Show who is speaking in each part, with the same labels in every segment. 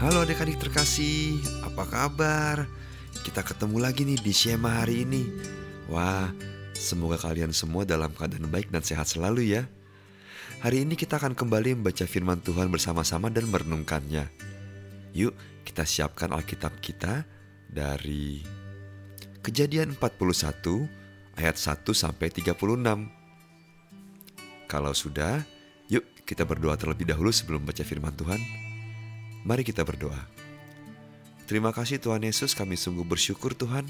Speaker 1: Halo adik-adik terkasih, apa kabar? Kita ketemu lagi nih di Shema hari ini. Wah, semoga kalian semua dalam keadaan baik dan sehat selalu ya. Hari ini kita akan kembali membaca firman Tuhan bersama-sama dan merenungkannya. Yuk, kita siapkan Alkitab kita dari Kejadian 41 ayat 1 sampai 36. Kalau sudah, yuk kita berdoa terlebih dahulu sebelum baca firman Tuhan. Mari kita berdoa. Terima kasih Tuhan Yesus, kami sungguh bersyukur Tuhan.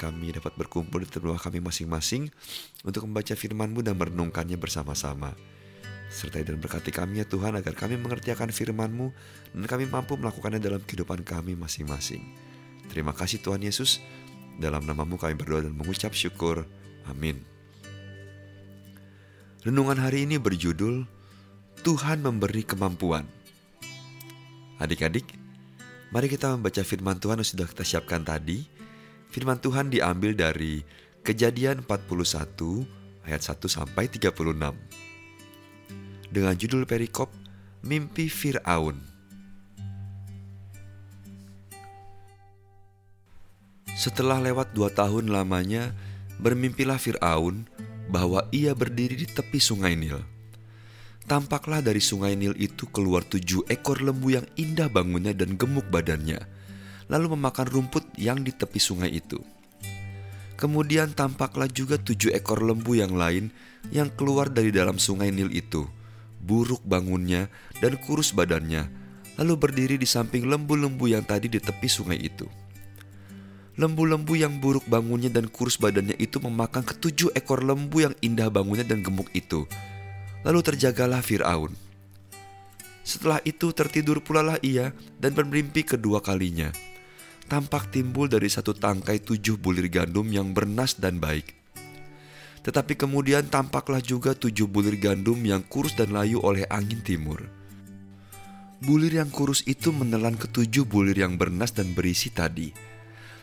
Speaker 1: Kami dapat berkumpul di rumah kami masing-masing untuk membaca firman-Mu dan merenungkannya bersama-sama. Sertai dan berkati kami ya Tuhan agar kami mengerti akan firman-Mu dan kami mampu melakukannya dalam kehidupan kami masing-masing. Terima kasih Tuhan Yesus. Dalam namamu kami berdoa dan mengucap syukur. Amin. Renungan hari ini berjudul Tuhan memberi kemampuan. Adik-adik, mari kita membaca firman Tuhan yang sudah kita siapkan tadi. Firman Tuhan diambil dari Kejadian 41 ayat 1 sampai 36. Dengan judul perikop Mimpi Firaun. Setelah lewat dua tahun lamanya, bermimpilah Fir'aun bahwa ia berdiri di tepi sungai Nil. Tampaklah dari sungai Nil itu keluar tujuh ekor lembu yang indah bangunnya dan gemuk badannya, lalu memakan rumput yang di tepi sungai itu. Kemudian tampaklah juga tujuh ekor lembu yang lain yang keluar dari dalam sungai Nil itu, buruk bangunnya dan kurus badannya, lalu berdiri di samping lembu-lembu yang tadi di tepi sungai itu. Lembu-lembu yang buruk bangunnya dan kurus badannya itu memakan ketujuh ekor lembu yang indah bangunnya dan gemuk itu. Lalu terjagalah Fir'aun. Setelah itu tertidur pula lah ia dan bermimpi kedua kalinya. Tampak timbul dari satu tangkai tujuh bulir gandum yang bernas dan baik. Tetapi kemudian tampaklah juga tujuh bulir gandum yang kurus dan layu oleh angin timur. Bulir yang kurus itu menelan ketujuh bulir yang bernas dan berisi tadi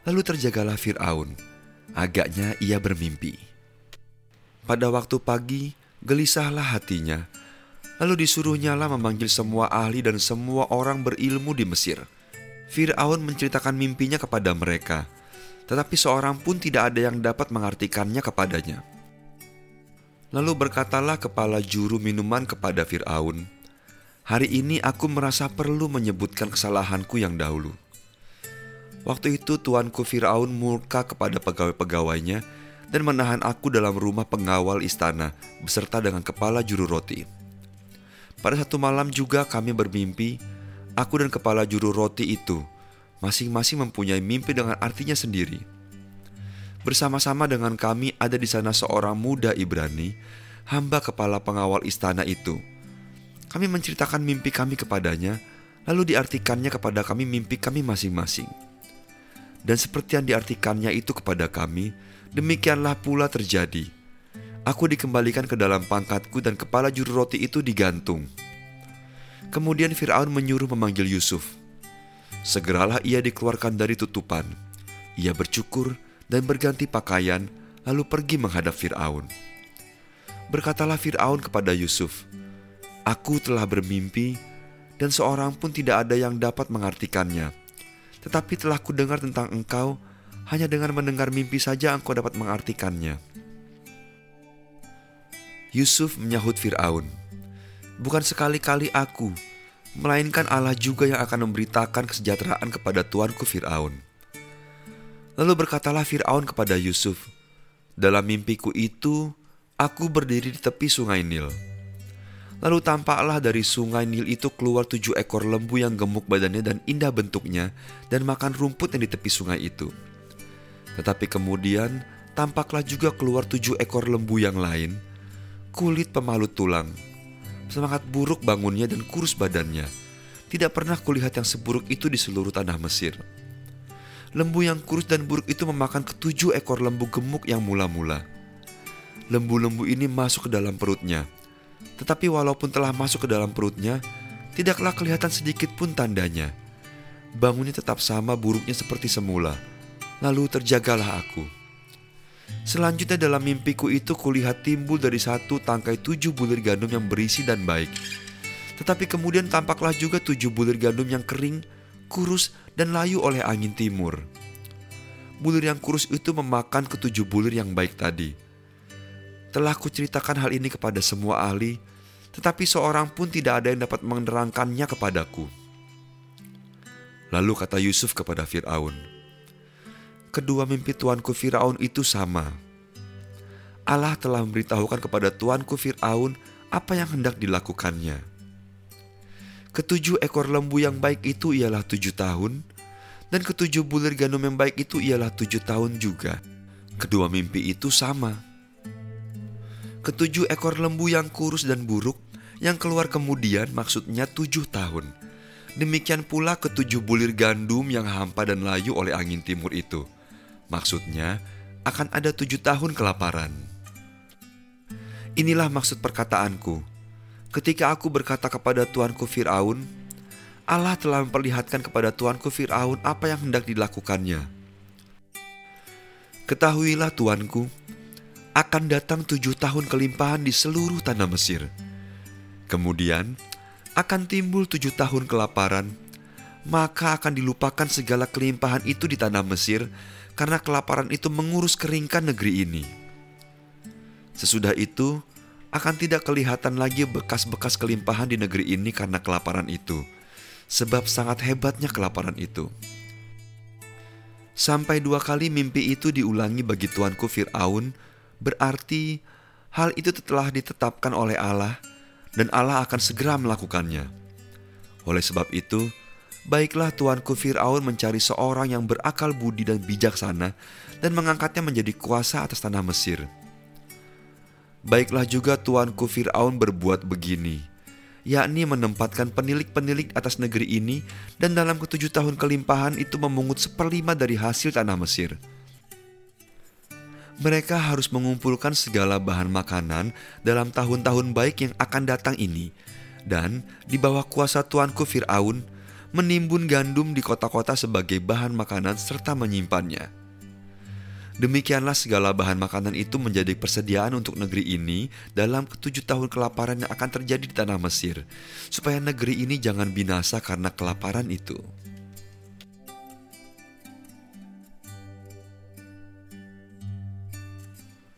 Speaker 1: Lalu terjagalah Firaun. Agaknya ia bermimpi. Pada waktu pagi, gelisahlah hatinya. Lalu disuruhnyalah memanggil semua ahli dan semua orang berilmu di Mesir. Firaun menceritakan mimpinya kepada mereka, tetapi seorang pun tidak ada yang dapat mengartikannya kepadanya. Lalu berkatalah kepala juru minuman kepada Firaun, "Hari ini aku merasa perlu menyebutkan kesalahanku yang dahulu." Waktu itu tuanku Firaun murka kepada pegawai-pegawainya dan menahan aku dalam rumah pengawal istana beserta dengan kepala juru roti. Pada satu malam juga kami bermimpi, aku dan kepala juru roti itu masing-masing mempunyai mimpi dengan artinya sendiri. Bersama-sama dengan kami ada di sana seorang muda Ibrani, hamba kepala pengawal istana itu. Kami menceritakan mimpi kami kepadanya, lalu diartikannya kepada kami mimpi kami masing-masing. Dan seperti yang diartikannya itu kepada kami, demikianlah pula terjadi. Aku dikembalikan ke dalam pangkatku dan kepala juru roti itu digantung. Kemudian Firaun menyuruh memanggil Yusuf. Segeralah ia dikeluarkan dari tutupan. Ia bercukur dan berganti pakaian, lalu pergi menghadap Firaun. Berkatalah Firaun kepada Yusuf, "Aku telah bermimpi, dan seorang pun tidak ada yang dapat mengartikannya." Tetapi telah ku dengar tentang engkau, hanya dengan mendengar mimpi saja engkau dapat mengartikannya. Yusuf menyahut Fir'aun, Bukan sekali-kali aku, melainkan Allah juga yang akan memberitakan kesejahteraan kepada tuanku Fir'aun. Lalu berkatalah Fir'aun kepada Yusuf, Dalam mimpiku itu, aku berdiri di tepi sungai Nil Lalu tampaklah dari sungai Nil itu keluar tujuh ekor lembu yang gemuk badannya dan indah bentuknya dan makan rumput yang di tepi sungai itu. Tetapi kemudian tampaklah juga keluar tujuh ekor lembu yang lain, kulit pemalut tulang, semangat buruk bangunnya dan kurus badannya. Tidak pernah kulihat yang seburuk itu di seluruh tanah Mesir. Lembu yang kurus dan buruk itu memakan ketujuh ekor lembu gemuk yang mula-mula. Lembu-lembu ini masuk ke dalam perutnya, tetapi walaupun telah masuk ke dalam perutnya, tidaklah kelihatan sedikit pun tandanya. Bangunnya tetap sama buruknya seperti semula. Lalu terjagalah aku. Selanjutnya dalam mimpiku itu kulihat timbul dari satu tangkai tujuh bulir gandum yang berisi dan baik. Tetapi kemudian tampaklah juga tujuh bulir gandum yang kering, kurus, dan layu oleh angin timur. Bulir yang kurus itu memakan ketujuh bulir yang baik tadi. Telah kuceritakan hal ini kepada semua ahli, tetapi seorang pun tidak ada yang dapat menerangkannya kepadaku. Lalu kata Yusuf kepada Firaun, "Kedua mimpi tuanku Firaun itu sama. Allah telah memberitahukan kepada tuanku Firaun apa yang hendak dilakukannya. Ketujuh ekor lembu yang baik itu ialah tujuh tahun, dan ketujuh bulir gandum yang baik itu ialah tujuh tahun juga. Kedua mimpi itu sama." Ketujuh ekor lembu yang kurus dan buruk yang keluar kemudian maksudnya tujuh tahun. Demikian pula ketujuh bulir gandum yang hampa dan layu oleh angin timur itu. Maksudnya akan ada tujuh tahun kelaparan. Inilah maksud perkataanku. Ketika aku berkata kepada tuanku Fir'aun, Allah telah memperlihatkan kepada tuanku Fir'aun apa yang hendak dilakukannya. Ketahuilah tuanku, akan datang tujuh tahun kelimpahan di seluruh tanah Mesir Kemudian akan timbul tujuh tahun kelaparan, maka akan dilupakan segala kelimpahan itu di tanah Mesir, karena kelaparan itu mengurus keringkan negeri ini. Sesudah itu, akan tidak kelihatan lagi bekas-bekas kelimpahan di negeri ini karena kelaparan itu, sebab sangat hebatnya kelaparan itu. Sampai dua kali mimpi itu diulangi bagi tuanku Fir'aun, berarti hal itu telah ditetapkan oleh Allah dan Allah akan segera melakukannya. Oleh sebab itu, baiklah tuanku Firaun mencari seorang yang berakal budi dan bijaksana dan mengangkatnya menjadi kuasa atas tanah Mesir. Baiklah juga tuanku Firaun berbuat begini, yakni menempatkan penilik-penilik atas negeri ini dan dalam ketujuh tahun kelimpahan itu memungut seperlima dari hasil tanah Mesir mereka harus mengumpulkan segala bahan makanan dalam tahun-tahun baik yang akan datang ini, dan di bawah kuasa tuanku Firaun menimbun gandum di kota-kota sebagai bahan makanan serta menyimpannya. Demikianlah segala bahan makanan itu menjadi persediaan untuk negeri ini dalam ketujuh tahun kelaparan yang akan terjadi di tanah Mesir, supaya negeri ini jangan binasa karena kelaparan itu.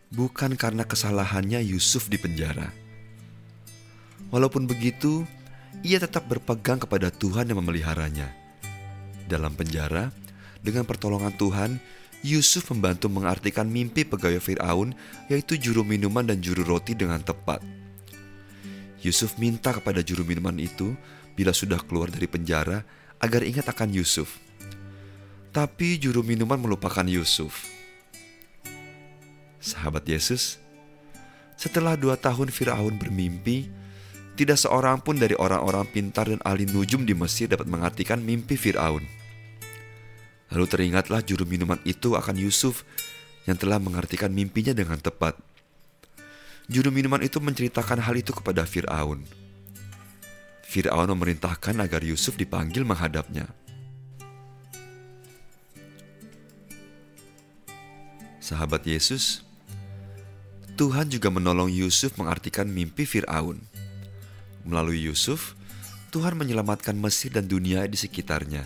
Speaker 1: Bukan karena kesalahannya Yusuf di penjara. Walaupun begitu, ia tetap berpegang kepada Tuhan yang memeliharanya. Dalam penjara, dengan pertolongan Tuhan, Yusuf membantu mengartikan mimpi pegawai Firaun, yaitu juru minuman dan juru roti dengan tepat. Yusuf minta kepada juru minuman itu, bila sudah keluar dari penjara, agar ingat akan Yusuf. Tapi juru minuman melupakan Yusuf. Sahabat Yesus, setelah dua tahun Firaun bermimpi, tidak seorang pun dari orang-orang pintar dan ahli nujum di Mesir dapat mengartikan mimpi Firaun. Lalu teringatlah juru minuman itu akan Yusuf yang telah mengartikan mimpinya dengan tepat. Juru minuman itu menceritakan hal itu kepada Firaun. Firaun memerintahkan agar Yusuf dipanggil menghadapnya. Sahabat Yesus, Tuhan juga menolong Yusuf mengartikan mimpi Firaun. Melalui Yusuf, Tuhan menyelamatkan Mesir dan dunia di sekitarnya.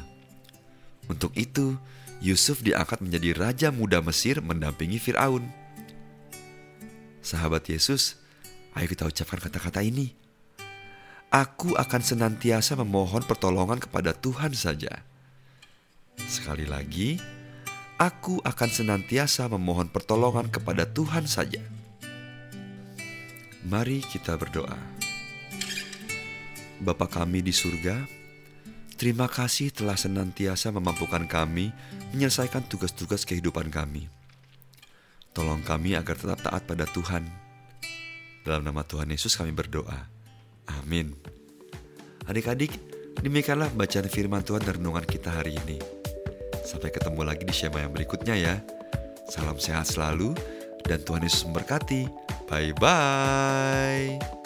Speaker 1: Untuk itu, Yusuf diangkat menjadi raja muda Mesir mendampingi Firaun. Sahabat Yesus, ayo kita ucapkan kata-kata ini. Aku akan senantiasa memohon pertolongan kepada Tuhan saja. Sekali lagi, aku akan senantiasa memohon pertolongan kepada Tuhan saja. Mari kita berdoa. Bapa kami di surga, terima kasih telah senantiasa memampukan kami menyelesaikan tugas-tugas kehidupan kami. Tolong kami agar tetap taat pada Tuhan. Dalam nama Tuhan Yesus kami berdoa. Amin. Adik-adik, demikianlah bacaan firman Tuhan dan renungan kita hari ini. Sampai ketemu lagi di Shema yang berikutnya ya. Salam sehat selalu dan Tuhan Yesus memberkati. Bye bye.